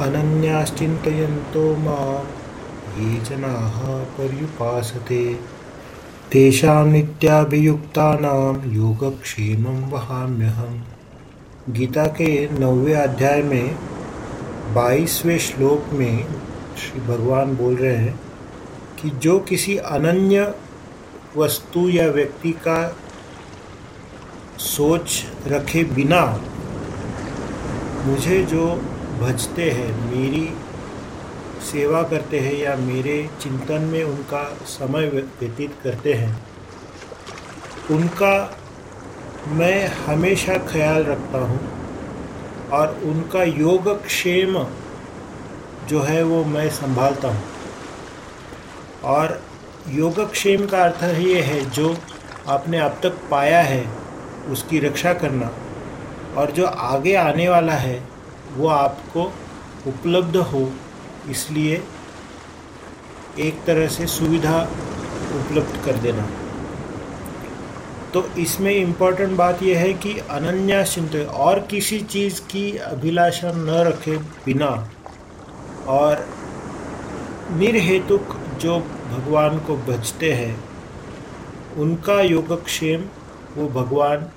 अनन्याश्चिन्तयन्तो माँ ये जनाः पर्युपासते। तेषां नित्याभियुक्तानां योगक्षेमं वहाम्यहम। गीता के नौवे अध्याय में बाईसवें श्लोक में श्री भगवान बोल रहे हैं कि जो किसी अनन्य वस्तु या व्यक्ति का सोच रखे बिना मुझे जो भजते हैं, मेरी सेवा करते हैं या मेरे चिंतन में उनका समय व्यतीत करते हैं। उनका मैं हमेशा ख्याल रखता हूँ और उनका योगक्षेम जो है वो मैं संभालता हूँ। और योगक्षेम का अर्थ ये है, जो आपने अब तक पाया है, उसकी रक्षा करना। और जो आगे आने वाला है वो आपको उपलब्ध हो। इसलिए एक तरह से सुविधा उपलब्ध कर देना। तो इसमें इम्पोर्टेंट बात यह है कि अनन्या चिंत और किसी चीज़ की अभिलाषा न रखे बिना और निर्हेतुक जो भगवान को भजते हैं, उनका योगक्षेम वो भगवान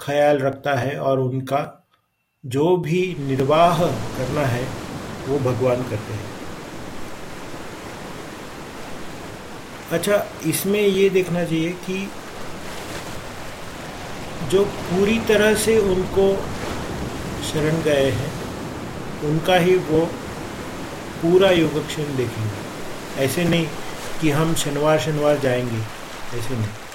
ख्याल रखता है और उनका जो भी निर्वाह करना है, वो भगवान करते हैं। अच्छा इसमें ये देखना चाहिए कि जो पूरी तरह से उनको शरण गए हैं, उनका ही वो पूरा योगक्षेम देखेंगे। ऐसे नहीं कि हम शनिवार शनिवार जाएँगे, ऐसे नहीं।